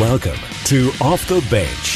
Welcome to Off the Bench.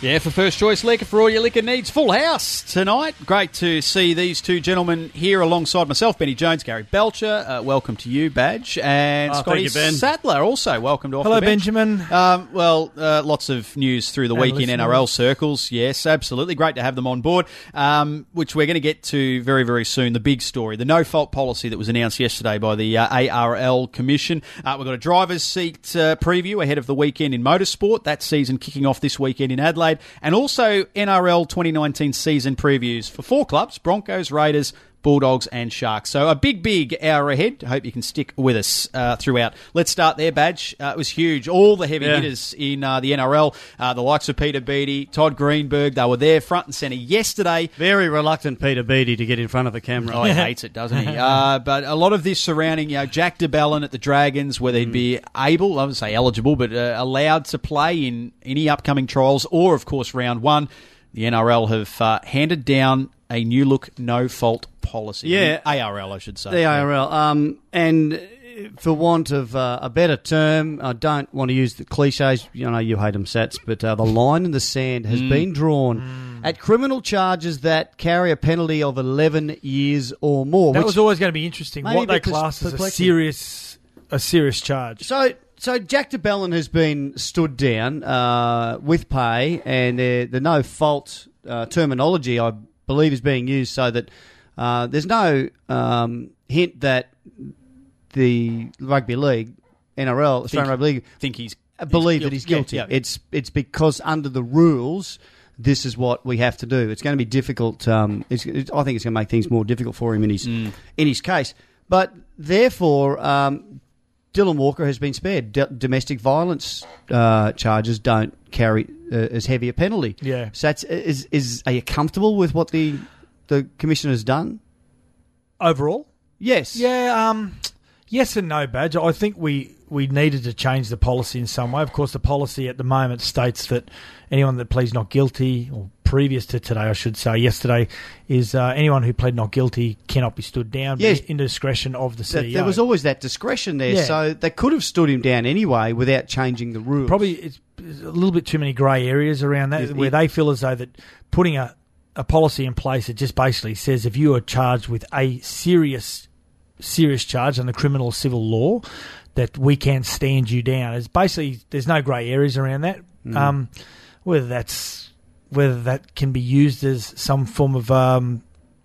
Yeah, for First Choice Liquor, for all your liquor needs, full house tonight. Great to see these two gentlemen here alongside myself, Benny Jones, Gary Belcher. Uh, welcome to you, Badge, and Oh, Scotty you, Ben. Sattler. Also, welcome to Off Hello, the Bench. Benjamin. Um, well, uh, lots of news through the Our week in. NRL circles. Yes, absolutely. Great to have them on board, um, which we're going to get to very, very soon. The big story, the no fault policy that was announced yesterday by the uh, ARL Commission. Uh, we've got a driver's seat uh, preview ahead of the weekend in motorsport. That season kicking off this weekend in Adelaide. And also NRL 2019 season previews. For four clubs Broncos, Raiders, Bulldogs and Sharks. So a big, big hour ahead. Hope you can stick with us uh, throughout. Let's start there, Badge. Uh, it was huge. All the heavy Yeah. hitters in uh, the NRL, uh, the likes of Peter Beattie, Todd Greenberg, they were there front and centre yesterday. Very reluctant Peter Beattie to get in front of the camera. Oh, he hates it, doesn't he? Uh, but a lot of this surrounding, you know, Jack de Belin at the Dragons, where they'd be able, I wouldn't say eligible, but uh, allowed to play in any upcoming trials, or of course round one. The NRL have uh, handed down a new look, no fault policy. Yeah. The ARL, I should say. The ARL. Um, and uh, for want of uh, a better term, I don't want to use the cliches. You know, you hate them, Sats, but uh, the line in the sand has Mm. been drawn at criminal charges that carry a penalty of 11 years or more. That which- was always going to be interesting. What they class as a serious, a serious charge. So, so Jack de Belin has been stood down uh, with pay, and uh, the no fault uh, terminology, I believe, is being used so that uh, there's no um, hint that the rugby league, NRL, Australian Rugby League, think he's believe he's that he's guilty. Yeah, yeah. It's it's because under the rules. This is what we have to do. It's going to be difficult. Um, it's, it's, I think it's going to make things more difficult for him in his Mm. in his case. But therefore, um, Dylan Walker has been spared. D- domestic violence uh, charges don't carry uh, as heavy a penalty. Yeah. So that's, is is are you comfortable with what the the commission has done? Overall, Yes. yeah, um, yes and no, badge. I think we we needed to change the policy in some way. Of course, the policy at the moment states that anyone that pleads not guilty, or previous to today, I should say, yesterday, is uh, anyone who pled not guilty cannot be stood down. Yes. in discretion of the CEO. there was always that discretion there, Yeah. so they could have stood him down anyway without changing the rules. Probably it's a little bit too many grey areas around that, Is- where it- they feel as though that putting a, a policy in place that just basically says if you are charged with a serious serious charge under criminal civil law, that we can stand you down. It's basically there's no grey areas around that. Mm. Um, whether that's whether that can be used as some form of um,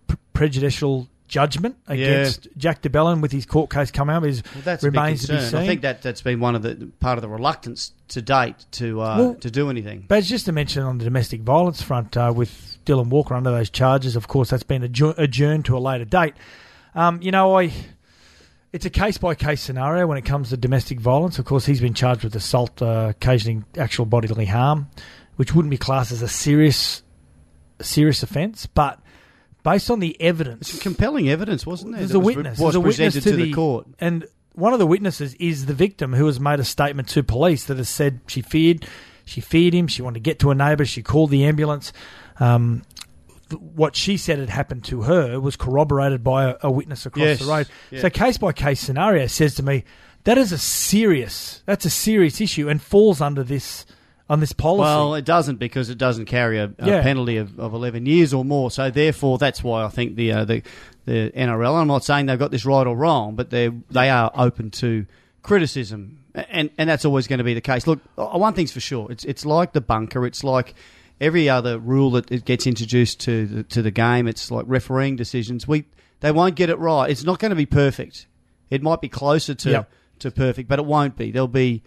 p- prejudicial judgment against Jack de Belin with his court case coming up is Well, that's remains to be seen. I think that that's been one of the part of the reluctance to date to uh, Well- to do anything. But just to mention on the domestic violence front uh, with Dylan Walker under those charges, of course, that's been adjour- adjourned to a later date. Um, you know, I it's a case by case scenario when it comes to domestic violence. Of course, he's been charged with assault uh, occasioning actual bodily harm, which wouldn't be classed as a serious serious offence, but based on the evidence, compelling evidence, wasn't there? there's that a was, witness. was There's a witness to, to, the, court. and one of the witnesses is the victim who has made a statement to police that has said she feared, she feared him. She wanted to get to a neighbour. She called the ambulance. Um, what she said had happened to her was corroborated by a, a witness across Yes, the road. yeah. So case by case scenario says to me that is a serious that's a serious issue and falls under this on this policy. Well, it doesn't because it doesn't carry a, a Yeah. penalty of, of 11 years or more. So therefore, that's why I think the uh, the the NRL. I'm not saying they've got this right or wrong, but they they are open to criticism, and and that's always going to be the case. Look, one thing's for sure, it's it's like the bunker. It's like every other rule that it gets introduced to the, to the game. It's like refereeing decisions. We they won't get it right. It's not going to be perfect. It might be closer to Yep. to perfect, but it won't be. There'll be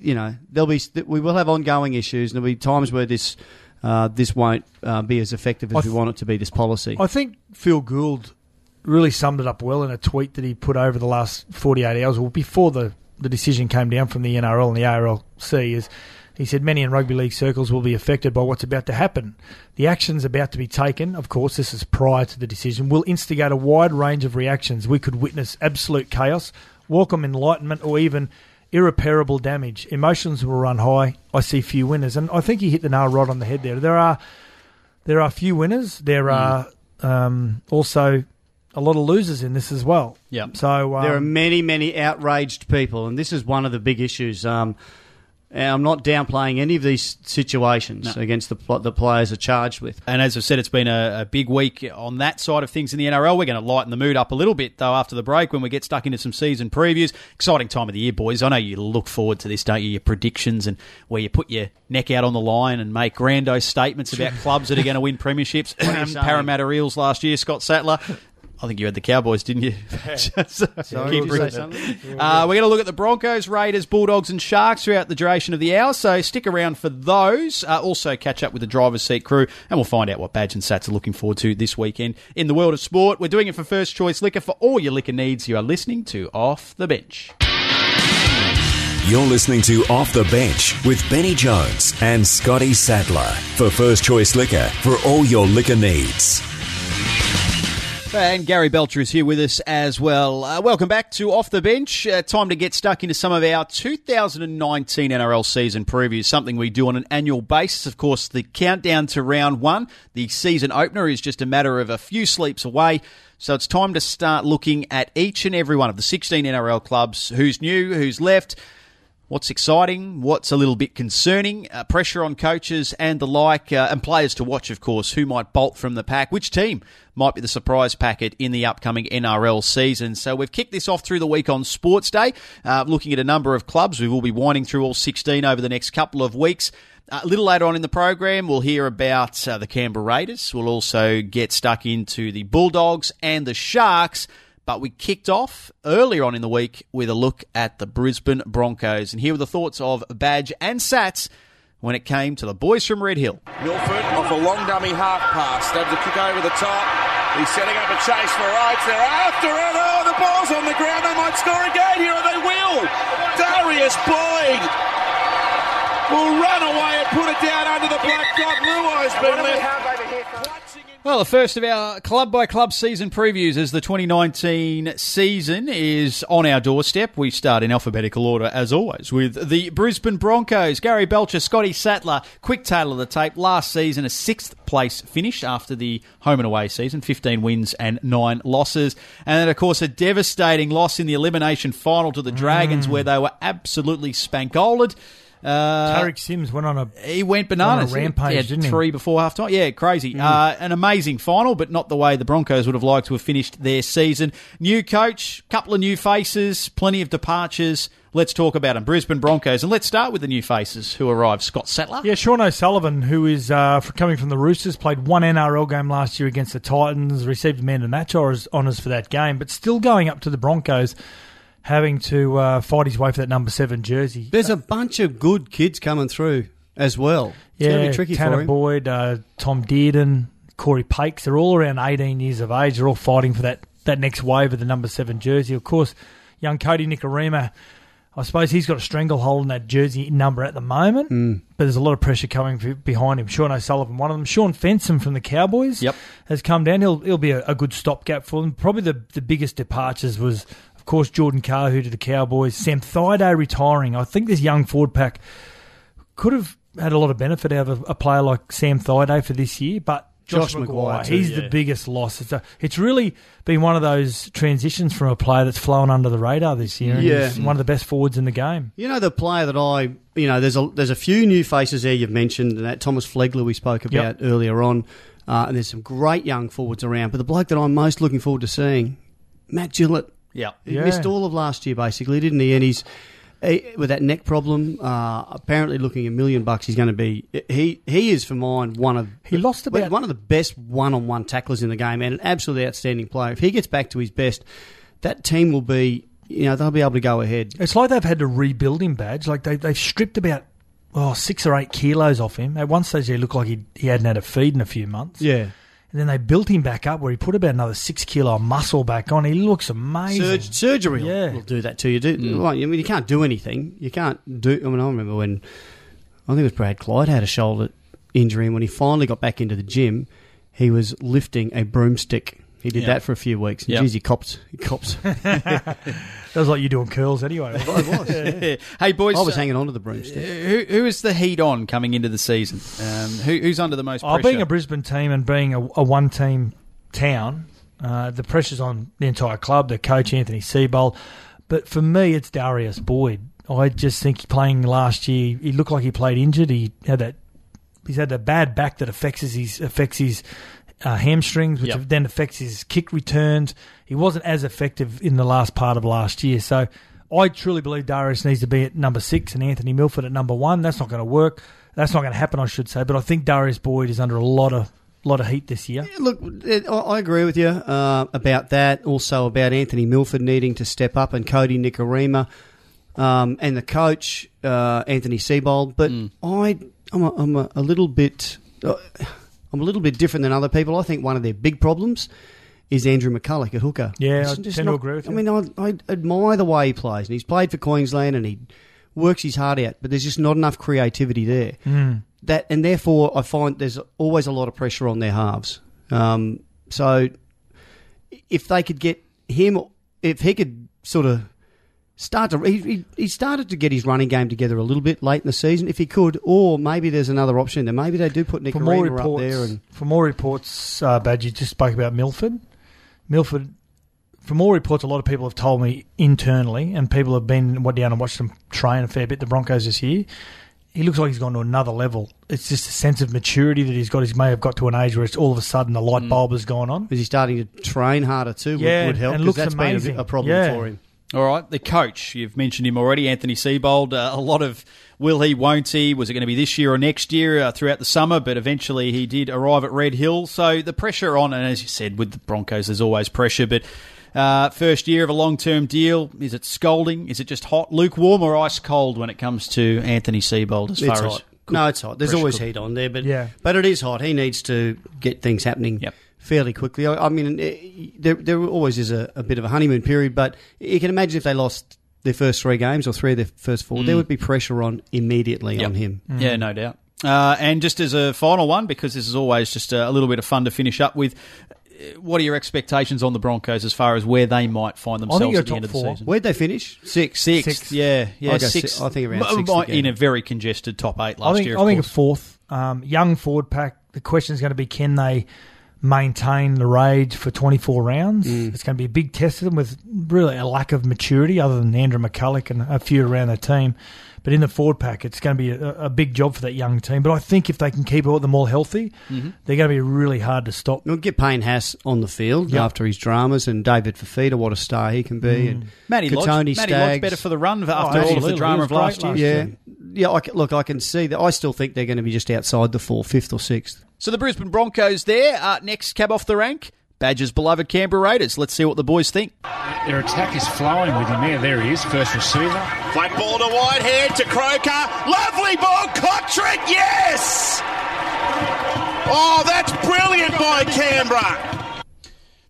you know, there'll be we will have ongoing issues, and there'll be times where this uh, this won't uh, be as effective as I we want it to be. This policy. I think Phil Gould really summed it up well in a tweet that he put over the last 48 hours, or before the, the decision came down from the NRL and the ARLC, is he said many in rugby league circles will be affected by what's about to happen. The actions about to be taken, of course, this is prior to the decision, will instigate a wide range of reactions. We could witness absolute chaos, welcome enlightenment, or even irreparable damage. Emotions will run high. I see few winners, and I think he hit the nail right on the head there. There are there are few winners. There are um, also a lot of losers in this as well. Yeah. So um, There are many, many outraged people, and this is one of the big issues. Um, and I'm not downplaying any of these situations against the the players are charged with. And as I've said, it's been a, a big week on that side of things in the NRL. We're going to lighten the mood up a little bit, though, after the break when we get stuck into some season previews. Exciting time of the year, boys. I know you look forward to this, don't you? Your predictions and where you put your neck out on the line and make grandiose statements about clubs that are going to win premierships. are you saying? Parramatta Eels last year, Scott Sattler. I think you had the Cowboys, didn't you? Sorry, Keep did you say bringing- something? Uh, we're going to look at the Broncos, Raiders, Bulldogs, and Sharks throughout the duration of the hour, so stick around for those. Uh, also, catch up with the driver's seat crew, and we'll find out what Badge and Sats are looking forward to this weekend in the world of sport. We're doing it for First Choice Liquor. For all your liquor needs, you are listening to Off the Bench. You're listening to Off the Bench with Benny Jones and Scotty Sattler for First Choice Liquor for all your liquor needs. And Gary Belcher is here with us as well. Uh, welcome back to Off the Bench. Uh, time to get stuck into some of our 2019 NRL season previews, something we do on an annual basis. Of course, the countdown to round one, the season opener, is just a matter of a few sleeps away. So it's time to start looking at each and every one of the 16 NRL clubs who's new, who's left, What's exciting? What's a little bit concerning? Uh, pressure on coaches and the like, uh, and players to watch, of course. Who might bolt from the pack? Which team might be the surprise packet in the upcoming NRL season? So we've kicked this off through the week on Sports Day, uh, looking at a number of clubs. We will be winding through all 16 over the next couple of weeks. Uh, a little later on in the program, we'll hear about uh, the Canberra Raiders. We'll also get stuck into the Bulldogs and the Sharks. But we kicked off earlier on in the week with a look at the Brisbane Broncos. And here were the thoughts of Badge and Sats when it came to the boys from Red Hill. Milford off a long dummy half pass. Stabs a kick over the top. He's setting up a chase for Oates. They're after it. Oh, the ball's on the ground. They might score again here, and they will. Darius Boyd will run away and put it down under the black dot. Luai's been left. Well, the first of our club by club season previews as the 2019 season is on our doorstep. We start in alphabetical order, as always, with the Brisbane Broncos. Gary Belcher, Scotty Sattler, quick tale of the tape. Last season, a sixth place finish after the home and away season 15 wins and nine losses. And then, of course, a devastating loss in the elimination final to the Dragons, mm. where they were absolutely spankolated. Uh, Tariq Sims went on a he went bananas. On a rampage, He had didn't he? three before half time. Yeah, crazy. Mm. Uh, an amazing final, but not the way the Broncos would have liked to have finished their season. New coach, couple of new faces, plenty of departures. Let's talk about them. Brisbane Broncos. And let's start with the new faces who arrived. Scott Sattler. Yeah, Sean O'Sullivan, who is uh, coming from the Roosters, played one NRL game last year against the Titans, received man of the match honours for that game, but still going up to the Broncos, having to uh, fight his way for that number seven jersey. There's a bunch of good kids coming through as well. It's yeah, going to be tricky Tanner for him. Boyd, uh, Tom Dearden, Corey Pakes, they're all around 18 years of age. They're all fighting for that, that next wave of the number seven jersey. Of course, young Kodi Nikorima, I suppose he's got a stranglehold on that jersey number at the moment, Mm. but there's a lot of pressure coming behind him. Sean O'Sullivan, one of them. Shaun Fensom from the Cowboys Yep. has come down. He'll, he'll be a, a good stopgap for them. Probably the, the biggest departures was, of course, Jordan Kahu to the Cowboys. Sam Thaiday retiring. I think this young forward pack could have had a lot of benefit out of a, a player like Sam Thaiday for this year, but Josh, Josh McGuire, Maguire too, he's yeah. the biggest loss. It's, a, it's really been one of those transitions from a player that's flown under the radar this year. Yeah. one of the best forwards in the game. You know the player that I, you know, there's a there's a few new faces there you've mentioned, and that Thomas Flegler we spoke about earlier on, uh, and there's some great young forwards around. But the bloke that I'm most looking forward to seeing, Matt Gillett. Yeah. He Yeah. missed all of last year, basically, didn't he? And he's he, with that neck problem. Uh, apparently, looking a million bucks. He's going to be. He he is for mine one of He lost about- one of the best one-on-one tacklers in the game, and an absolutely outstanding player. If he gets back to his best, that team will be. You know, they'll be able to go ahead. It's like they've had to rebuild him, badge. Like they, they've stripped about oh, six or eight kilos off him. At one stage, he looked like he, he hadn't had a feed in a few months. Yeah. And then they built him back up where he put about another six kilo of muscle back on. He looks amazing. Surg- surgery will- Yeah. will do that to you. Do, mm. like, I mean, you can't do anything. You can't do. I mean, I remember when I think it was Brad Clyde had a shoulder injury, and when he finally got back into the gym, he was lifting a broomstick. He did Yeah. that for a few weeks. And Yeah. Geez, he cops. He cops. That was like you doing curls anyway. I was. hey, boys. I was uh, hanging on to the broomstick. who, who is the heat on coming into the season? Um, who, who's under the most Oh, being a Brisbane team and being a, a one team town, uh, the pressure's on the entire club, the coach, Anthony Seibold. But for me, it's Darius Boyd. I just think playing last year, he looked like he played injured. He had that. He's had a bad back that affects his affects his uh, hamstrings, which Yep. then affects his kick returns. He wasn't as effective in the last part of last year. So I truly believe Darius needs to be at number six and Anthony Milford at number one. That's not going to work. That's not going to happen, I should say. But I think Darius Boyd is under a lot of lot of heat this year. Look, it, I I agree with you uh, about that. Also about Anthony Milford needing to step up and Kodi Nikorima um, and the coach uh, Anthony Seibold. But I, I'm, a, I'm a, a little bit, uh, I'm a little bit different than other people. I think one of their big problems is Andrew McCullough at hooker. Yeah, It's I just tend to agree with I you. mean, I, I admire the way he plays, and he's played for Queensland, and he works his heart out. But there's just not enough creativity there Mm. that and therefore I find there's always a lot of pressure on their halves. Um, so if they could get him, if he could sort of start to, he, he, started to get his running game together a little bit late in the season. If he could, or maybe there's another option there. Maybe they do put Nick For more Arena up there and for more reports, uh, just spoke about Milford. Milford. For more reports, a lot of people have told me internally, and people have been down and watched him train a fair bit. The Broncos this year, he looks like he's gone to another level. It's just a sense of maturity that he's got. He may have got to an age where it's all of a sudden the light bulb has gone on. is he starting to train harder too? Would, Yeah, would help and looks that's amazing. been a, a problem Yeah. for him. All right, the coach. You've mentioned him already, Anthony Seibold. Uh, a lot of will he, won't he? Was it going to be this year or next year uh, throughout the summer? But eventually he did arrive at Red Hill. So the pressure on, and as you said, with the Broncos, there's always pressure. But uh, first year of a long term deal, is it scolding? Is it just hot, lukewarm, or ice cold when it comes to Anthony Seibold as It's far as. hot. No, it's hot. There's pressure always cook? heat on there, but Yeah. but it is hot. He needs to get things happening Yep. Fairly quickly. I, I mean, eh, there there always is a, a bit of a honeymoon period, but you can imagine if they lost their first three games or three of their first four, there would be pressure on immediately Mm. Yep. on him. Yeah, no doubt. Uh, and just as a final one, because this is always just a, a little bit of fun to finish up with, uh, what are your expectations on the Broncos as far as where they might find themselves at the end of the four. season? Where'd they finish? Six. Sixth, Sixth. yeah, yeah, I'll sixth. I think around M- sixth again. in a very congested top eight last I think, year. I of think a fourth. Um, young forward pack. The question is going to be can they maintain the rage for 24 rounds? Mm. It's going to be a big test of them with really a lack of maturity other than Andrew McCullough and a few around the team. But in the forward pack, it's going to be a, a big job for that young team. But I think if they can keep all them all healthy, Mm-hmm. they're going to be really hard to stop. We'll get Payne Haas on the field Yep. after his dramas, and David Fifita, what a star he can be, Mm. and Matty Lodge, Kotoni Matty Lodge Staggs. better for the run after all of the drama of great last year. last yeah, yeah. I look, I can see that. I still think they're going to be just outside the four, fifth or sixth. So the Brisbane Broncos there. Uh, next cab off the rank, Badger's beloved Canberra Raiders. Let's see what the boys think. Their attack is flowing with him there. There he is, first receiver. Flat ball to Whitehead to Croker. Lovely ball, Kotrick, yes! Oh, that's brilliant by Canberra.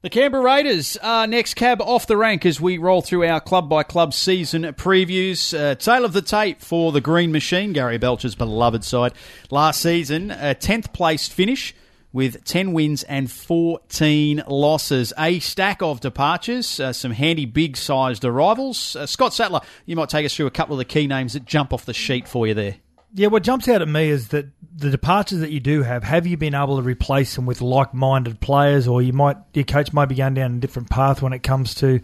The Canberra Raiders are next cab off the rank as we roll through our club by club season previews. Uh, of the tape for the Green Machine, Gary Belcher's beloved side. Last season, a 10th placed finish with 10 wins and 14 losses. A stack of departures, uh, some handy big sized arrivals. Uh, Scott Sattler, you might take us through a couple of the key names that jump off the sheet for you there. Yeah, what jumps out at me is that the departures that you do have, have you been able to replace them with like-minded players, or you might your coach might be going down a different path when it comes to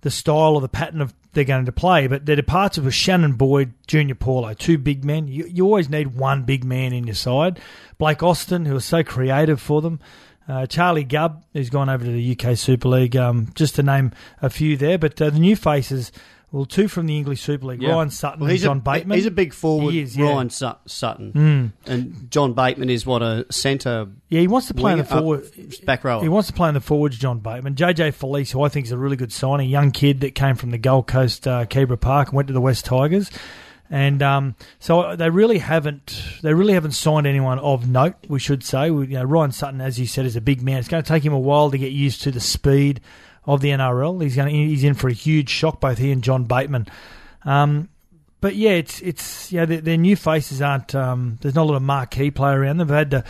the style or the pattern of they're going to play. But the departure was Shannon Boyd, Junior Paulo, two big men. You, you always need one big man in your side. Blake Austin, who was so creative for them. Uh, Charlie Gubb, who's gone over to the UK Super League, um, just to name a few there. But uh, the new faces, well, two from the English Super League, Yeah. Ryan Sutton Well, and he's John a, Bateman. He's a big forward. He is, yeah. Ryan Sut- Sutton and John Bateman is what a centre Yeah, he wants to play in the winger- uh, forward. back rower. He wants to play in the forwards, John Bateman. JJ Felise, who I think is a really good signing, young kid that came from the Gold Coast uh, Keebra Park and went to the West Tigers. And um, so they really haven't they really haven't signed anyone of note. We should say, we, you know, Ryan Sutton, as you said, is a big man. It's going to take him a while to get used to the speed of the NRL. He's going to, he's in for a huge shock, both he and John Bateman. Um, but yeah, it's it's yeah, their, their new faces aren't. Um, there's not a lot of marquee player around them. They've had to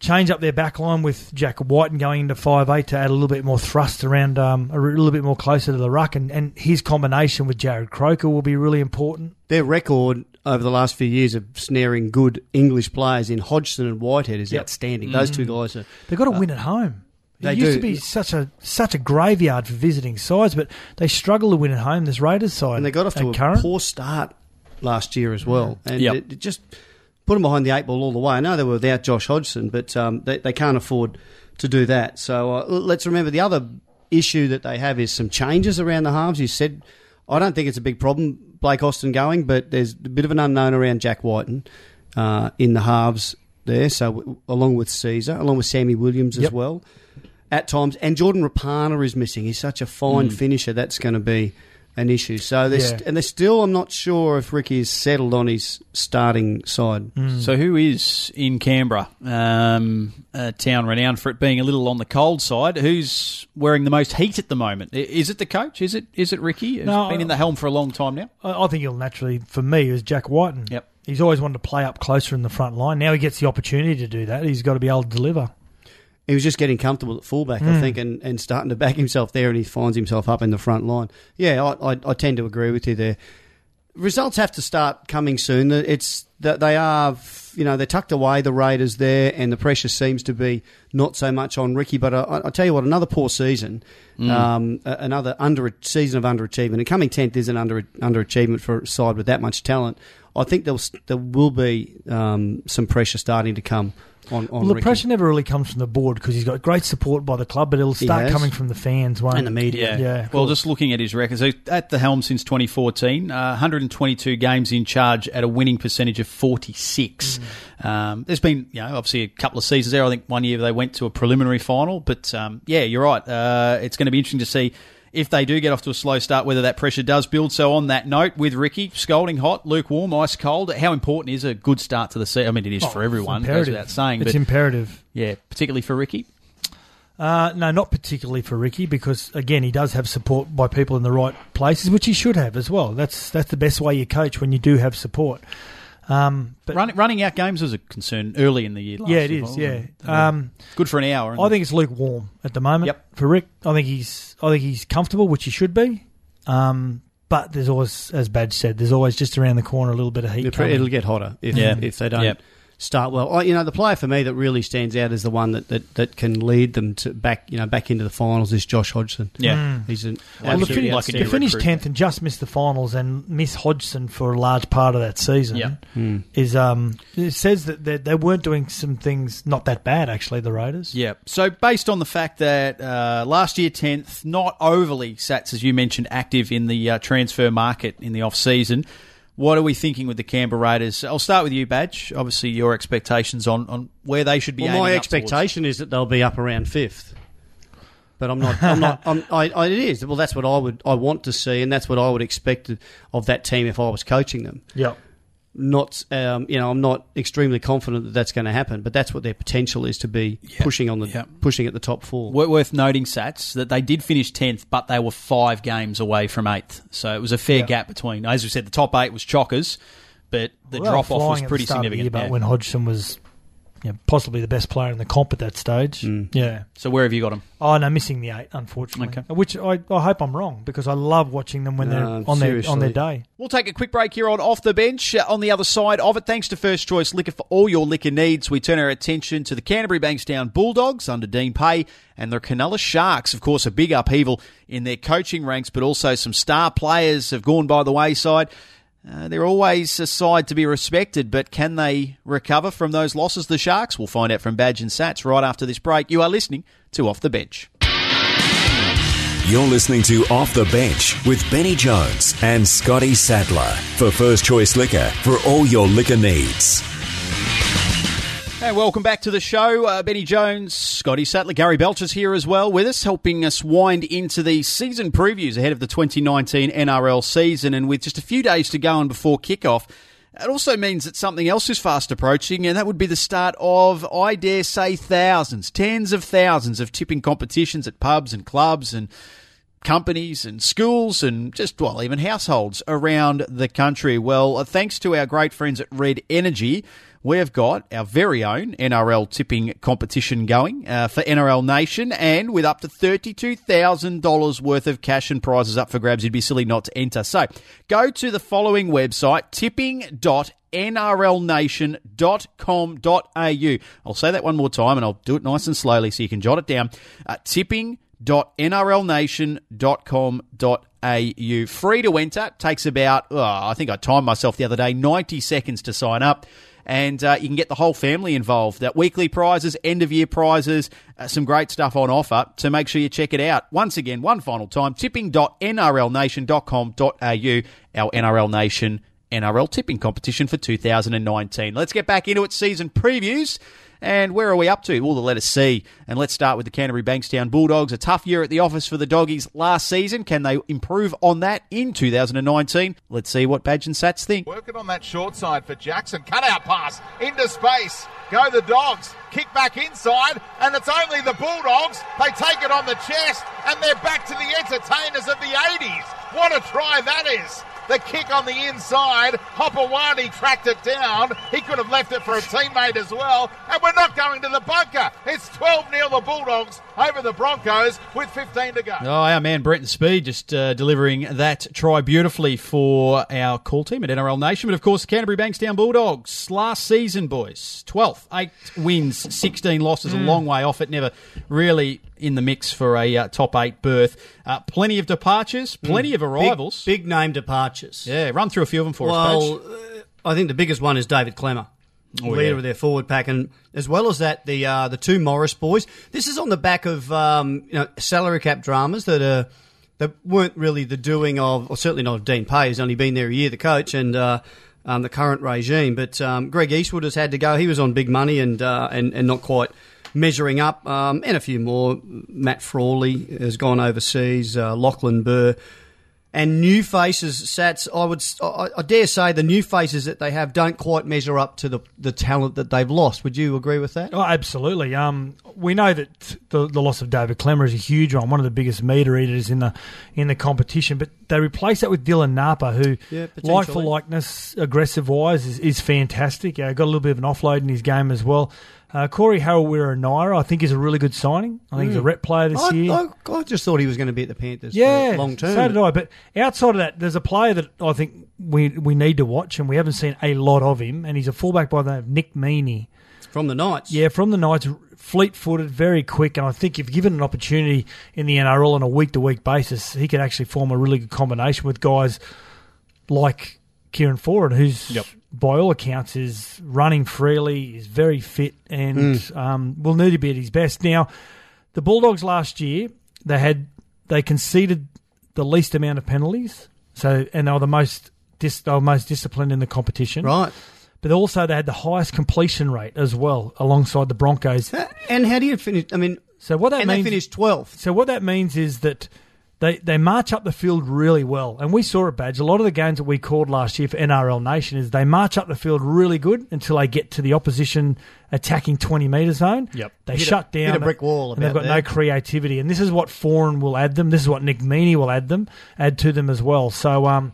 change up their back line with Jack White and going into five eight to add a little bit more thrust around, um, a little bit more closer to the ruck, and, and his combination with Jarrod Croker will be really important. Their record over the last few years of snaring good English players in Hodgson and Whitehead is Yep. outstanding. Those two guys are. They've got to win at home. They it used do. to be such a such a graveyard for visiting sides, but they struggle to win at home. This Raiders side, and they got off to a current. poor start last year as well, and Yep. it, it just put them behind the eight ball all the way. I know they were without Josh Hodgson, but um, they, they can't afford to do that. So uh, let's remember the other issue that they have is some changes around the halves. You said I don't think it's a big problem, Blake Austin going, but there's a bit of an unknown around Jack Wighton uh, in the halves there. So along with Sezer, along with Sammy Williams as Yep. well. At times, and Jordan Rapana is missing. He's such a fine finisher. That's going to be an issue. So, there's, Yeah. and there's still, I'm not sure if Ricky is settled on his starting side. So who is in Canberra, um, a town renowned for it being a little on the cold side? Who's wearing the most heat at the moment? Is it the coach? Is it is it Ricky? Who's No, been in the helm for a long time now. I, I think he'll naturally, for me, is Jack Wighton. Yep. He's always wanted to play up closer in the front line. Now he gets the opportunity to do that. He's got to be able to deliver. He was just getting comfortable at fullback, Hmm. I think, and, and starting to back himself there, and he finds himself up in the front line. Yeah, I, I, I tend to agree with you there. Results have to start coming soon. It's that they are, you know, they're tucked away. The Raiders there, and the pressure seems to be not so much on Ricky. But I, I tell you what, another poor season, um, another under season of underachievement. And coming tenth is an under underachievement for a side with that much talent. I think there'll, there will be um, some pressure starting to come on. on Well, the Ricky. pressure never really comes from the board because he's got great support by the club, but it'll start coming from the fans, won't And the media. Yeah. Well, cool. just looking at his record, so at the helm since 2014, uh, 122 games in charge at a winning percentage of 46. Um, there's been, you know, obviously a couple of seasons there. I think one year they went to a preliminary final, but um, yeah, you're right. Uh, it's going to be interesting to see. If they do get off to a slow start, whether that pressure does build. So, on that note, with Ricky scalding hot, lukewarm, ice cold, how important is a good start to the season? I mean, it is Oh, for everyone, goes imperative. without saying. It's But imperative. yeah, particularly for Ricky. Uh, no, not particularly for Ricky because again he does have support by people in the right places, which he should have as well. That's that's the best way you coach when you do have support. Um, but Running, running out games was a concern early in the year. Last yeah, it year, is. Yeah, um, good for an hour. I think it's lukewarm at the moment. Yep. For Rick, I think he's I think he's comfortable, which he should be. Um, but there's always, as Badge said, there's always just around the corner a little bit of heat. It'll, it'll get hotter if Yeah. if they don't Yep. Start well. Oh, you know, the player for me that really stands out is the one that, that, that can lead them to back you know back into the finals is Josh Hodgson. yeah. He's an Well, the, Absolutely fin- like a finished tenth and just missed the finals and miss Hodgson for a large part of that season. Yeah. Is um it says that they, they weren't doing some things not that bad actually. The Raiders. Yeah. So based on the fact that uh, last year tenth, not overly Sats as you mentioned, active in the uh, transfer market in the off season. What are we thinking with the Canberra Raiders? I'll start with you, Badge. Obviously, your expectations on, on where they should be. well, my up expectation is that they'll be up around fifth. But I'm not. I'm not. I'm, I, I, it is. Well, that's what I would. I want to see, and that's what I would expect of that team if I was coaching them. Yeah. Not, um, you know, I'm not extremely confident that that's going to happen, but that's what their potential is to be pushing on the yeah. pushing at the top four. Worth noting, Sats, that they did finish tenth, but they were five games away from eighth. So it was a fair gap between. As we said, the top eight was chockers, but the Well, drop off was flying at the pretty start significant. year, but yeah. when Hodgson was you know, possibly the best player in the comp at that stage. Mm. Yeah. So where have you got them? Oh no, missing the eight, unfortunately. Okay. Which I, I hope I'm wrong because I love watching them when No, they're on their on their day. We'll take a quick break here on Off the Bench. Uh, on the other side of it, thanks to First Choice Liquor for all your liquor needs, we turn our attention to the Canterbury Bankstown Bulldogs under Dean Pay and the Cronulla Sharks. Of course, a big upheaval in their coaching ranks, but also some star players have gone by the wayside. Uh, they're always a side to be respected, but can they recover from those losses, the Sharks? We'll find out from Badge and Sats right after this break. You are listening to Off the Bench. You're listening to Off the Bench with Benny Jones and Scotty Sattler for First Choice Liquor for all your liquor needs. And welcome back to the show. Uh, Benny Jones, Scotty Sattler, Gary Belcher's here as well with us, helping us wind into the season previews ahead of the 2019 NRL season. And with just a few days to go and before kickoff, it also means that something else is fast approaching, and that would be the start of, I dare say, thousands, tens of thousands of tipping competitions at pubs and clubs and companies and schools and just, well, even households around the country. Well, uh, thanks to our great friends at Red Energy, we've got our very own NRL tipping competition going uh, for NRL Nation, and with up to $32,000 worth of cash and prizes up for grabs, you'd be silly not to enter. So go to the following website, tipping.nrlnation.com.au. I'll say that one more time and I'll do it nice and slowly so you can jot it down. Uh, tipping.nrlnation.com.au. Free to enter. Takes about, oh, I think I timed myself the other day, 90 seconds to sign up and uh, you can get the whole family involved. Uh, weekly prizes, end of year prizes, uh, some great stuff on offer. So make sure you check it out. Once again, one final time, tipping.nrlnation.com.au, our NRL Nation NRL tipping competition for 2019. Let's get back into it. Season previews. And where are we up to? Well, the letter C. And let's start with the Canterbury Bankstown Bulldogs. A tough year at the office for the Doggies last season. Can they improve on that in 2019? Let's see what Badge and Sats think. Working on that short side for Jackson. Cut out pass into space. Go the Dogs. Kick back inside, and it's only the Bulldogs. They take it on the chest, and they're back to the entertainers of the 80s. What a try that is. The kick on the inside. Hopewadi tracked it down. He could have left it for a teammate as well. And we're not going to the bunker. It's 12 0 the Bulldogs over the Broncos with 15 to go. Oh, our man Brenton Speed just uh, delivering that try beautifully for our call team at NRL Nation. But of course, the Canterbury Bankstown Bulldogs last season, boys, 12th, eight wins, 16 losses, a long way off it. Never really in the mix for a uh, top eight berth. Uh, plenty of departures, plenty of arrivals. Big, big name departures. Yeah, run through a few of them for us, Well, uh, I think the biggest one is David Klemmer, leader yeah. of their forward pack, and as well as that, the uh, the two Morris boys. This is on the back of um, you know salary cap dramas that are that weren't really the doing of, or certainly not of Dean Pay. He's only been there a year, the coach, and. Uh, um, the current regime, but um, Greg Eastwood has had to go. He was on big money and uh, and, and not quite measuring up, um, and a few more. Matt Frawley has gone overseas. Uh, Lachlan Burr and new faces, Sats. I would, I, I dare say, the new faces that they have don't quite measure up to the the talent that they've lost. Would you agree with that? Oh, absolutely. Um, we know that the, the loss of David Klemmer is a huge one, one of the biggest meter eaters in the in the competition. But they replace that with Dylan Napa, who, Yeah, like for likeness, aggressive wise, is, is fantastic. Uh, got a little bit of an offload in his game as well. Uh, Corey Harawira-Naera, I think, is a really good signing. I think he's a rep player this I, year. I, I just thought he was going to be at the Panthers Yeah, for long term. So did I. But outside of that, there's a player that I think we we need to watch, and we haven't seen a lot of him. And he's a fullback by the name of Nick Meaney. from the Knights. Yeah, from the Knights, fleet-footed, very quick, and I think if given an opportunity in the NRL on a week-to-week basis, he could actually form a really good combination with guys like Kieran Foran, who's by all accounts is running freely, is very fit, and um, will need to be at his best. Now, the Bulldogs last year they had they conceded the least amount of penalties, so and they were the most dis, they were most disciplined in the competition, right. But also they had the highest completion rate as well, alongside the Broncos. And how do you finish? I mean, So what that and means they finished twelfth. so what that means is that they they march up the field really well, and we saw it, badge. A lot of the games that we called last year for NRL Nation is they march up the field really good until they get to the opposition attacking twenty metre zone. Yep. they Hit a- shut down hit a brick wall and they've got no creativity. And this is what Foran will add them. This is what Nick Meaney will add them, add to them as well. So um,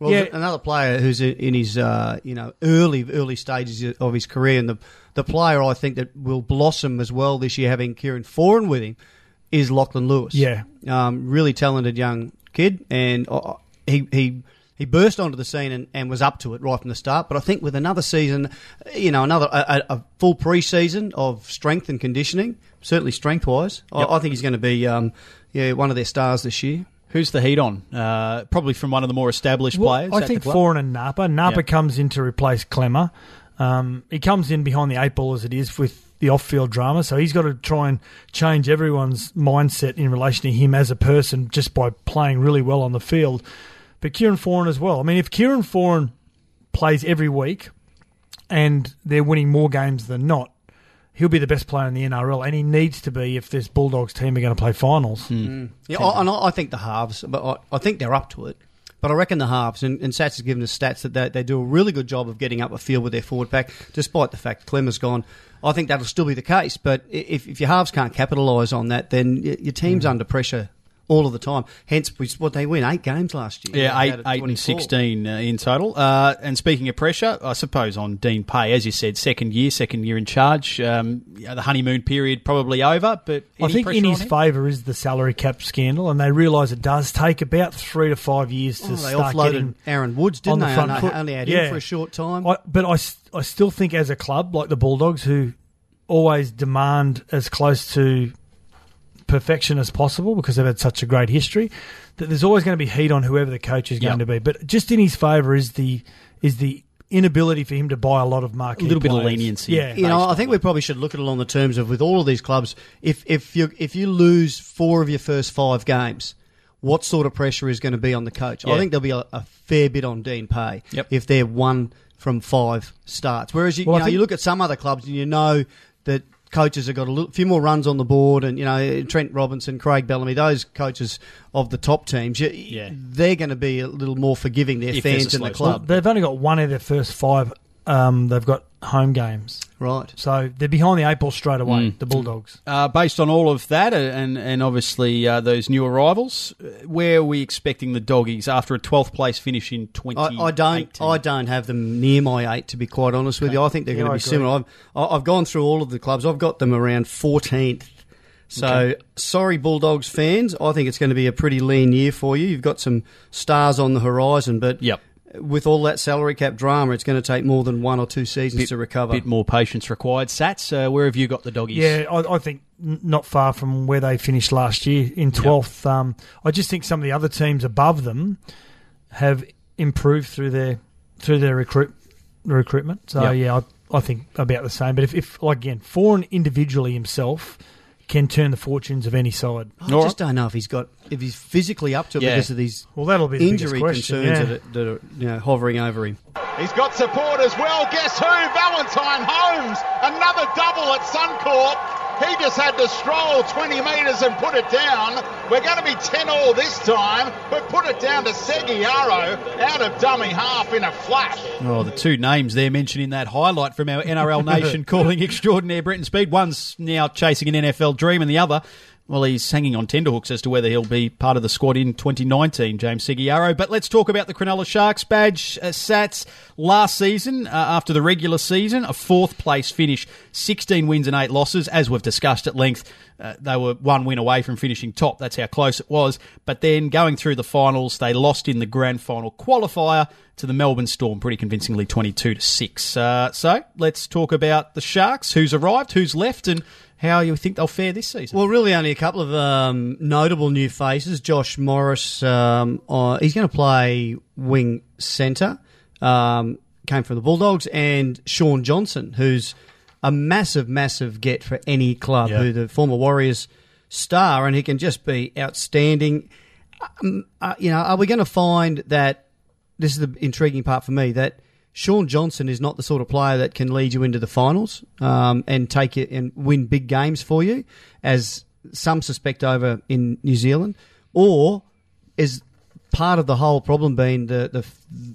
Well, yeah, another player who's in in his uh, you know early early stages of his career, and the the player I think that will blossom as well this year, having Kieran Foran with him, is Lachlan Lewis. Yeah. um, really talented young kid, and uh, he he. He burst onto the scene and, and was up to it right from the start. But I think with another season, you know, another a, a a full pre-season of strength and conditioning, certainly strength-wise, I, I think he's going to be, um, yeah, one of their stars this year. Who's the heat on? Uh, probably from one of the more established Well, players. I think the club. Foran and Napa. Napa Yeah. comes in to replace Klemmer. Um, he comes in behind the eight ball as it is with the off-field drama, so he's got to try and change everyone's mindset in relation to him as a person just by playing really well on the field. But Kieran Foran as well. I mean, if Kieran Foran plays every week and they're winning more games than not, he'll be the best player in the NRL, and he needs to be if this Bulldogs team are going to play finals. Hmm. Yeah, I, and I I think the halves, but I, I think they're up to it. But I reckon the halves, and, and Sats has given us stats that they, they do a really good job of getting up a field with their forward pack, despite the fact Clem has gone. I think that'll still be the case. But if, if your halves can't capitalise on that, then your team's Hmm. under pressure all of the time. Hence, we, what they win eight games last year. Yeah, eight, eight and sixteen uh, in total. Uh, and speaking of pressure, I suppose on Dean Pay, as you said, second year, second year in charge. Um, yeah, the honeymoon period probably over, but I think in his favour is the salary cap scandal, and they realise it does take about three to five years to Oh, they start offloaded getting Aaron Woods, didn't on the they? front foot. only had Yeah. him for a short time. I, but I, s- I still think as a club like the Bulldogs, who always demand as close to perfection as possible because they've had such a great history, that there's always going to be heat on whoever the coach is going Yep. to be. But just in his favour is the is the inability for him to buy a lot of market. A little bit of leniency. Yeah, you know, I think we probably should look at it along the terms of with all of these clubs. If if you if you lose four of your first five games, what sort of pressure is going to be on the coach? I think there'll be a, a fair bit on Dean Pay Yep. if they're one from five starts. Whereas you, Well, you know think- you look at some other clubs and you know that coaches have got a little, few more runs on the board, and you know Trent Robinson, Craig Bellamy, those coaches of the top teams, you, Yeah. they're going to be a little more forgiving their If fans a in the slow Well, club, they've only got one of their first five. Um, they've got home games, right? so they're behind the eight ball straight away. Mm. The Bulldogs. Uh, based on all of that, uh, and and obviously uh, those new arrivals, uh, where are we expecting the doggies after a twelfth place finish in twenty? I, I don't. I don't have them near my eight. To be quite honest with you, I think they're Yeah, going to be similar. I've, I- I've gone through all of the clubs. I've got them around fourteenth. So sorry, Bulldogs fans. I think it's going to be a pretty lean year for you. You've got some stars on the horizon, but Yep. With all that salary cap drama, it's going to take more than one or two seasons to recover. bit more patience required. Sats, uh, where have you got the doggies? Yeah, I, I think not far from where they finished last year in twelfth. Um, I just think some of the other teams above them have improved through their through their recruit recruitment. So Yep. yeah, I, I think about the same. But if, if like again, Foran individually himself can turn the fortunes of any side. I All just don't know if he's got if he's physically up to it Yeah. because of these Well, that'll be the injury biggest question, concerns yeah. that, are, that are you know hovering over him. He's got support as well. Guess who? Valentine Holmes. Another double at Suncorp. He just had to stroll 20 metres and put it down. We're going to be 10 all this time, but put it down to Segeyaro out of dummy half in a flash. Oh, the two names there mentioned in that highlight from our NRL Nation calling extraordinaire Brenton Speed. One's now chasing an NFL dream, and the other, well, he's hanging on tenderhooks as to whether he'll be part of the squad in 2019, James Segeyaro. But let's talk about the Cronulla Sharks badge. Uh, Sats last season, uh, after the regular season, a fourth place finish, 16 wins and eight losses, as we've discussed at length. Uh, they were one win away from finishing top. That's how close it was. But then going through the finals, they lost in the grand final qualifier to the Melbourne Storm pretty convincingly 22 to 6. Uh, so let's talk about the Sharks, who's arrived, who's left, and how you think they'll fare this season. Well, really, only a couple of um, notable new faces. Josh Morris, um, uh, he's going to play wing centre, um, came from the Bulldogs, and Shaun Johnson, who's a massive, massive get for any club, Yeah. who the former Warriors star, and he can just be outstanding. Um, uh, you know, are we going to find that? This is the intriguing part for me that. Shaun Johnson is not the sort of player that can lead you into the finals um, and take it and win big games for you, as some suspect over in New Zealand, or is part of the whole problem being the, the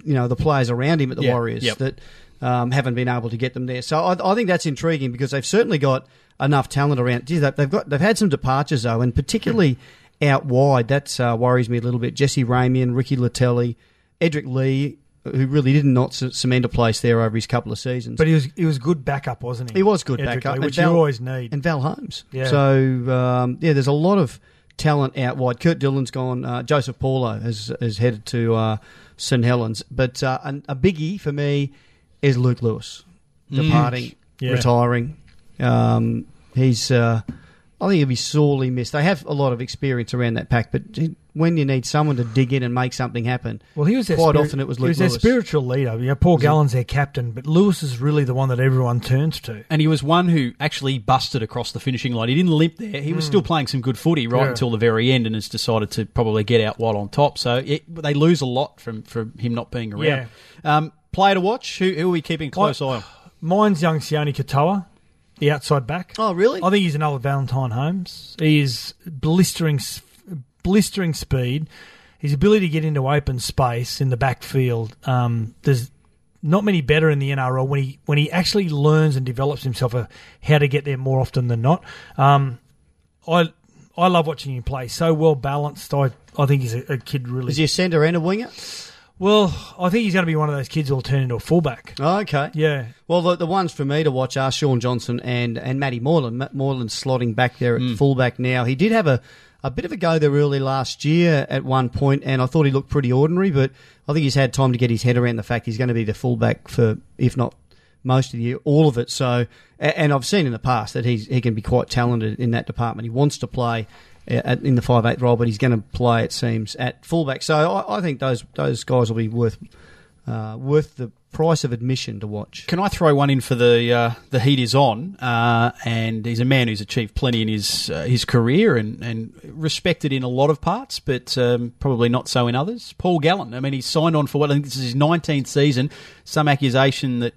you know the players around him at the Warriors yep. that um, haven't been able to get them there. So I, I think that's intriguing because they've certainly got enough talent around. Geez, they- they've got they've had some departures though, and particularly out wide that uh, worries me a little bit. Jesse Ramien, Ricky Leutele, Edric Lee, who really did not cement a place there over his couple of seasons. But he was he was good backup, wasn't he? He was good Edric backup, which Val- you always need. and Val Holmes. Yeah. So um, yeah, there's a lot of talent out wide. Kurt Dillon's gone. Uh, Joseph Paulo has has headed to uh, St Helens. But uh, an, a biggie for me is Luke Lewis departing, Yeah. retiring. Um, he's. I think he'll be sorely missed. They have a lot of experience around that pack, but when you need someone to dig in and make something happen, Well, he was quite spirit- often it was he Luke was their spiritual leader. You know, Paul Gallen's their captain, but Lewis is really the one that everyone turns to. and he was one who actually busted across the finishing line. He didn't limp there. He was still playing some good footy right Yeah. until the very end, and has decided to probably get out while on top. So it, they lose a lot from from him not being around. Yeah. Um, player to watch. Who, who are we keeping a close eye on? Mine's young Sione Katoa. The outside back. Oh, really? I think he's another Valentine Holmes. He is blistering, blistering speed. His ability to get into open space in the backfield. Um, there's not many better in the NRL when he when he actually learns and develops himself a, how to get there more often than not. Um, I I love watching him play. So well balanced. I I think he's a, a kid really. Is he a centre and a winger? Well, I think he's going to be one of those kids who'll turn into a fullback. Oh, okay. Yeah. Well, the, the ones for me to watch are Shaun Johnson and, and Matty Moylan. Matt Moylan's slotting back there at hmm. fullback now. He did have a, a bit of a go there early last year at one point, and I thought he looked pretty ordinary, but I think he's had time to get his head around the fact he's going to be the fullback for, if not most of the year, all of it. So, and I've seen in the past that he's, he can be quite talented in that department. He wants to play at, in the five eight role, but he's going to play, it seems, at fullback. So I, I think those those guys will be worth uh, worth the price of admission to watch. Can I throw one in for the uh, the heat is on? Uh, and he's a man who's achieved plenty in his uh, his career and, and respected in a lot of parts, but um, probably not so in others. Paul Gallen. I mean, he's signed on for what I think this is his 19th season. Some accusation that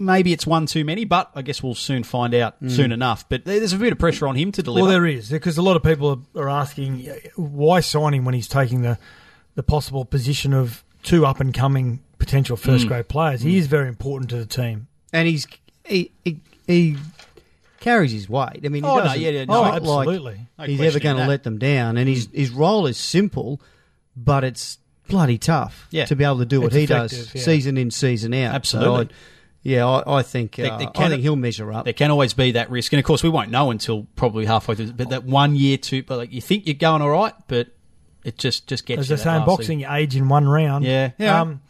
maybe it's one too many, but I guess we'll soon find out mm. soon enough. But there's a bit of pressure on him to deliver. Well, there is because a lot of people are, asking why sign him when he's taking the the possible position of two up and coming potential Mm. first grade players. He mm. is very important to the team. and he's he, he, he carries his weight. I mean, he Oh, no, doesn't, yeah, yeah, no, not absolutely. like No he's ever going to let them down. And his mm. his role is simple, but it's bloody tough Yeah. to be able to do what It's he does yeah. season in season out. Absolutely. So yeah, I, I think uh, they I can- think he'll measure up. There can always be that risk, and of course we won't know until probably halfway through. But that one year, two, but like you think you're going all right, but it just just gets As you they say in boxing, you age in one round. Yeah, yeah. Um,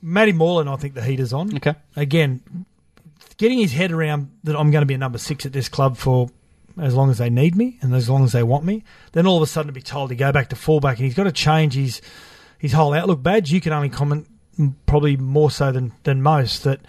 Matty Moylan, I think the heat is on. Okay. Again, getting his head around that I'm going to be a number six at this club for as long as they need me and as long as they want me. Then all of a sudden to be told to go back to fullback and he's got to change his his whole outlook. Badge, you can only comment mm, probably more so than than most that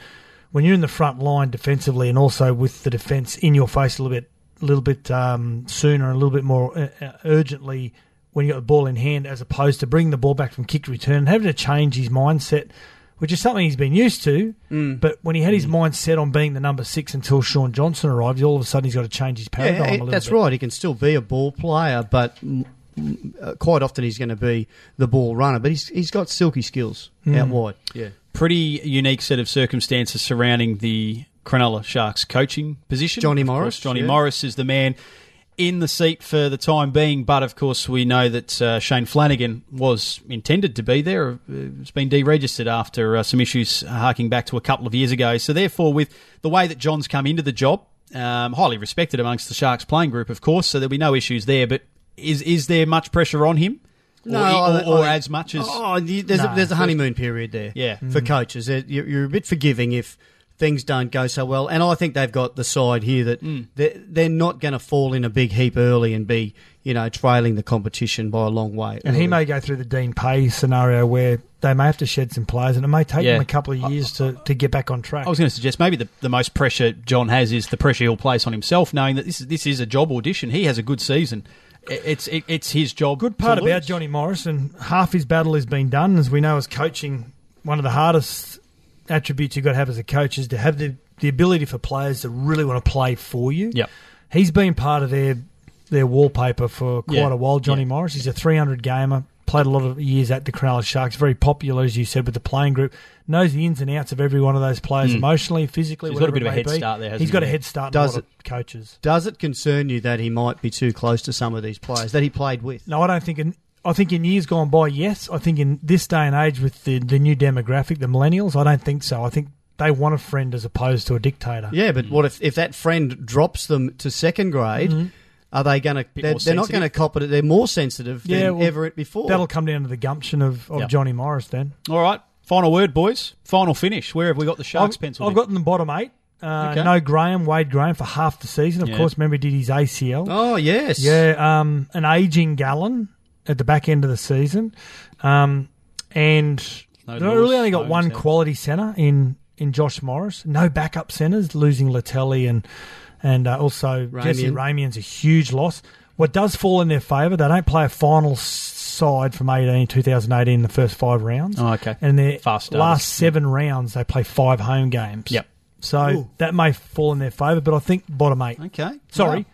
when you're in the front line defensively and also with the defence in your face a little bit, a little bit um, sooner, and a little bit more uh, uh, urgently when you got the ball in hand, as opposed to bringing the ball back from kick return and having to change his mindset, which is something he's been used to. Mm. But when he had his mind set on being the number six until Shaun Johnson arrived, all of a sudden he's got to change his paradigm Yeah, a little that's bit. right. He can still be a ball player, but mm, mm, uh, quite often he's going to be the ball runner. But he's he's got silky skills Hmm. out wide. Yeah. Pretty unique set of circumstances surrounding the Cronulla Sharks coaching position. Johnny Of course, Morris, Johnny yeah. Morris is the man in the seat for the time being, but of course we know that uh, Shane Flanagan was intended to be there. Uh, It's been deregistered after uh, some issues harking back to a couple of years ago. So therefore, with the way that John's come into the job, um, highly respected amongst the Sharks playing group, of course, so there'll be no issues there. But is is there much pressure on him? Or, No, or, I- or I- as much as Oh, there's, No, a, there's a honeymoon period there. Yeah. for coaches, They're- you're, you're a bit forgiving if things don't go so well. And I think they've got the side here that Mm. they're, they're not going to fall in a big heap early and be, you know, trailing the competition by a long way. And he may go through the Dean Pay scenario where they may have to shed some players, and it may take Yeah. them a couple of years to, to get back on track. I was going to suggest maybe the, the most pressure John has is the pressure he'll place on himself, knowing that this is this is a job audition. He has a good season. It's it, it's his job. Good part about. Johnny Morris, and half his battle has been done, as we know, as coaching. One of the hardest attributes you've got to have as a coach is to have the, the ability for players to really want to play for you. Yep. He's been part of their their wallpaper for quite Yeah. a while. Johnny Yeah. Morris, he's a 300 gamer, played a lot of years at the Cronulla Sharks, very popular, as you said, with the playing group. Knows the ins and outs of every one of those players, emotionally, physically. So he's got a bit of a head be. start there, hasn't He's got he? a head start. Does Does a lot of coaches? Does it concern you that he might be too close to some of these players that he played with? No, I don't think. In, I think in years gone by, yes. I think in this day and age with the, the new demographic, the millennials, I don't think so. I think they want a friend as opposed to a dictator. Yeah, but what if, if that friend drops them to second grade? Mm-hmm. Are they going to? They're, they're not going to cop it. They're more sensitive than Yeah, well, ever before. That'll come down to the gumption of, of Yep. Johnny Morris then. All right, final word, boys. Final finish. Where have we got the Sharks I've, pencil? I've got in the bottom eight. Uh, Okay. No Graham, Wade Graham for half the season. Of Yeah. course, remember he did his ACL. oh yes, Yeah, um, an aging Gallen at the back end of the season, um, and No they really only got no one himself. quality centre in in Josh Morris. No backup centres, losing Leutele and and uh, also Jesse Ramien. Ramien's a huge loss. What does fall in their favour? They don't play a final side from 18, 2018 in the first five rounds. Oh, okay. And their Fast last seven rounds, they play five home games. Yep. So that may fall in their favour, but I think bottom eight. Okay. Sorry,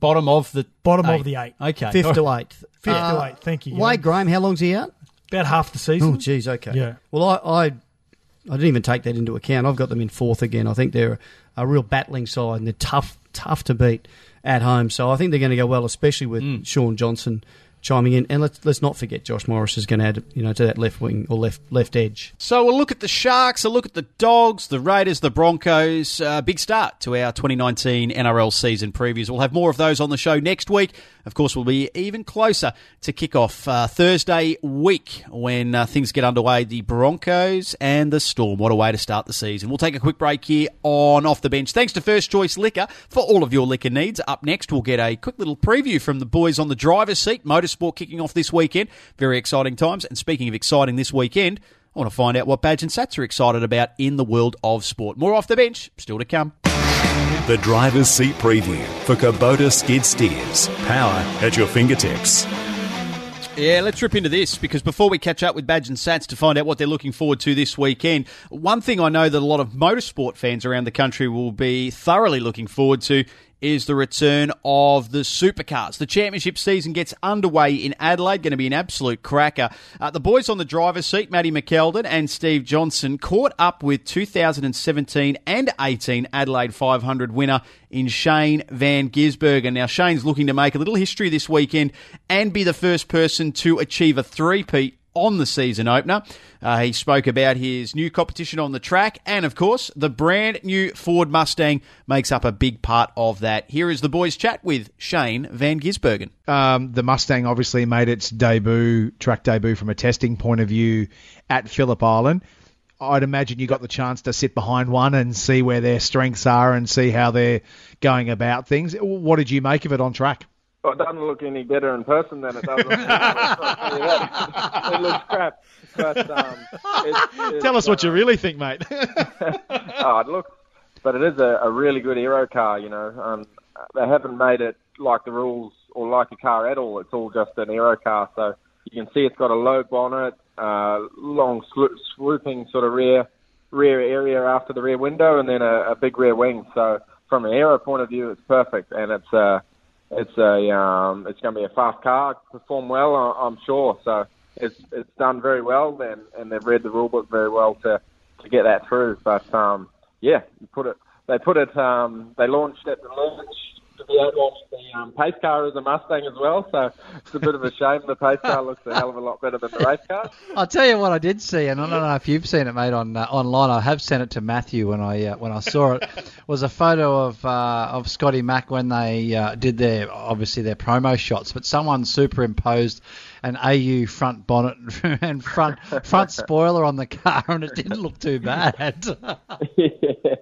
Bottom of the bottom eight. of the eight. Okay. Fifth to eighth. Fifth Uh, to eighth. Thank you. Wade Graham, how long's he out? About half the season. Oh, geez, okay. Yeah. Well, I, I, I didn't even take that into account. I've got them in fourth again. I think they're a real battling side and they're tough, tough to beat at home. So I think they're going to go well, especially with Mm. Shaun Johnson chiming in. And let's let's not forget Josh Morris is going to add, you know, to that left wing or left left edge. So we'll look at the Sharks, a look at the Dogs, the Raiders, the Broncos. Uh, big start to our 2019 NRL season previews. We'll have more of those on the show next week. Of course, we'll be even closer to kick-off uh, Thursday week when uh, things get underway. The Broncos and the Storm. What a way to start the season. We'll take a quick break here on Off the Bench. Thanks to First Choice Liquor for all of your liquor needs. Up next, we'll get a quick little preview from the boys on the driver's seat. Kicking off this weekend. Very exciting times. And speaking of exciting this weekend, I want to find out what Badge and Satts are excited about in the world of sport. More off the bench, still to come. The driver's seat preview for Kubota skid steers. Power at your fingertips. Yeah, let's rip into this because before we catch up with Badge and Satts to find out what they're looking forward to this weekend, one thing I know that a lot of motorsport fans around the country will be thoroughly looking forward to is the return of the supercars. The championship season gets underway in Adelaide, going to be an absolute cracker. Uh, the boys on the driver's seat, Matty McKeldin and Steve Johnson, caught up with 2017 and 18 Adelaide 500 winner in Shane Van Gisbergen. Now, Shane's looking to make a little history this weekend and be the first person to achieve a three-peat on the season opener. Uh, he spoke about his new competition on the track, and of course, the brand new Ford Mustang makes up a big part of that. Here is the boys' chat with Shane Van Gisbergen. Um, the Mustang obviously made its debut, track debut from a testing point of view at Phillip Island. I'd imagine you got the chance to sit behind one and see where their strengths are and see how they're going about things. What did you make of it on track? Well, it doesn't look any better in person than it does. on it looks crap. But um, it's, it's, Tell us what you uh, really think, mate. oh, it looks, but it is a, a really good aero car. You know, um, they haven't made it like the rules or like a car at all. It's all just an aero car. So you can see it's got a low bonnet, uh, long slo- swooping sort of rear rear area after the rear window, and then a, a big rear wing. So from an aero point of view, it's perfect, and it's uh, it's a um, it's going to be a fast car, perform well, I'm sure. So it's it's done very well, and and they've read the rule book very well to to get that through. But um, yeah, you put it. They put it. Um, they launched at the launch. They launched the um, pace car as a Mustang as well, so it's a bit of a shame. The pace car looks a hell of a lot better than the race car. I'll tell you what I did see, and I don't know if you've seen it, mate, on uh, online. I have sent it to Matthew when I uh, when I saw it. was a photo of uh, of Scotty Mack when they uh, did their obviously their promo shots, but someone superimposed an AU front bonnet and front front spoiler on the car, and it didn't look too bad. yeah,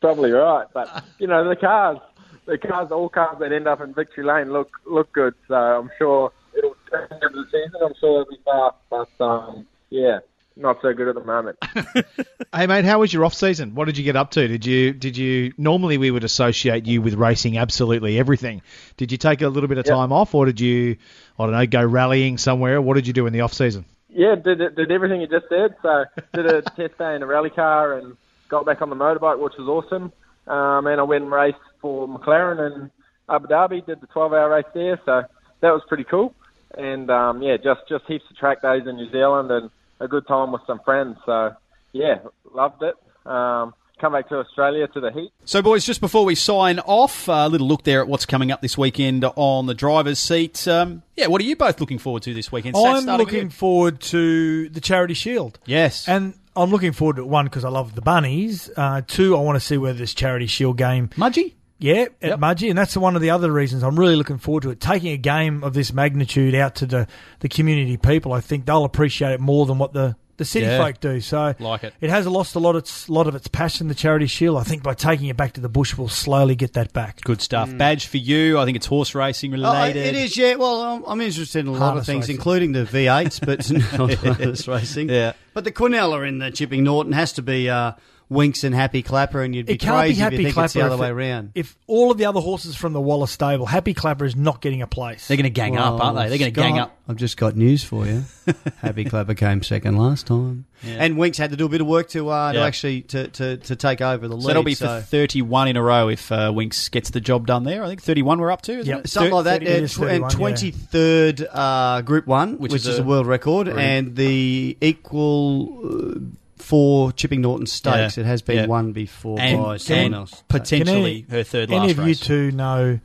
probably right. But you know, the cars, the cars, all cars that end up in victory lane look look good. So I'm sure it'll at the end of the season. I'm sure it'll be fast. But um, yeah, not so good at the moment. hey, mate, how was your off season? What did you get up to? Did you did you normally we would associate you with racing absolutely everything. Did you take a little bit of Yep. time off, or did you I don't know go rallying somewhere? What did you do in the off season? Yeah, did did everything you just said. So did a test day in a rally car and got back on the motorbike, which was awesome. Um, and I went and raced for McLaren in Abu Dhabi. Did the 12-hour race there, so that was pretty cool. And um, yeah, just just heaps of track days in New Zealand and a good time with some friends. So yeah, loved it. Um, come back to Australia to the heat. So, boys, just before we sign off, a little look there at what's coming up this weekend on the driver's seat. Um, yeah, what are you both looking forward to this weekend? Satts, I'm looking forward to the Charity Shield. Yes. And I'm looking forward to it, one because I love the bunnies. Uh, two, I want to see whether this Charity Shield game. Mudgee? Yeah, at Mudgee, and that's one of the other reasons I'm really looking forward to it. Taking a game of this magnitude out to the, the community people, I think they'll appreciate it more than what the, the city Yeah. folk do. So Like it. It has lost a lot of its lot of its passion, the Charity Shield. I think by taking it back to the bush, we'll slowly get that back. Good stuff. Badge for you. I think it's horse racing Oh, related. it is, yeah. Well, I'm, I'm interested in a lot of things, racing. including the V8s, but not harness racing. Yeah. But the Quinella in the Chipping Norton has to be uh, Winx and Happy Clapper, and you'd be It crazy be Happy if you think Clapper it's the other way around. if all of the other horses from the Waller stable, Happy Clapper is not getting a place. They're going to gang up, aren't they? They're going to gang up. I've just got news for you. Happy Clapper came second last time, and Winx had to do a bit of work to uh, to actually to, to, to take over the lead. So that'll be so- for 31 in a row if uh, Winx gets the job done there. I think 31 we're up to, isn't Yep. it? Something like that, and, is tw- and 31, yeah. twenty third uh, Group One, which, Which is, is a, a- world record, Brilliant. and the equal uh, for Chipping Norton Stakes. Yeah. It has been Yeah. won before And by someone else. potentially Can her third last Any last of you two know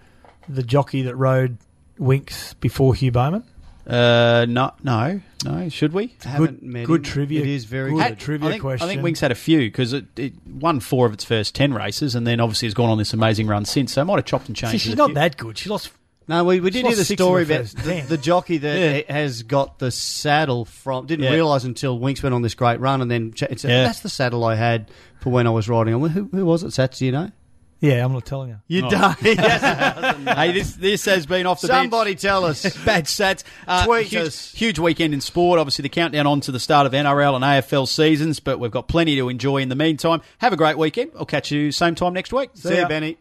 the jockey that rode Winx before Hugh Bowman? Uh, no, no, no. Should we? Haven't met good him. trivia. It is very good good. trivia I think, question. I think Winx had a few because it, it won four of its first 10 races and then obviously has gone on this amazing run since. So I might have chopped and See, changed. she's not few. that good. She lost. No, we, we did hear the story the about the, the jockey that Yeah. has got the saddle from. Didn't Yeah. realise until Winx went on this great run, and then ch- it said, Yeah. "That's the saddle I had for when I was riding on." Who, who was it, Satts? Do you know? Yeah, I'm not telling you. You Oh. don't. hey, this this has been off the Somebody bench. tell us. Bad stats. Uh, Tweet huge, us. huge weekend in sport. Obviously, the countdown on to the start of NRL and AFL seasons, but we've got plenty to enjoy in the meantime. Have a great weekend. I'll catch you same time next week. See you, Benny.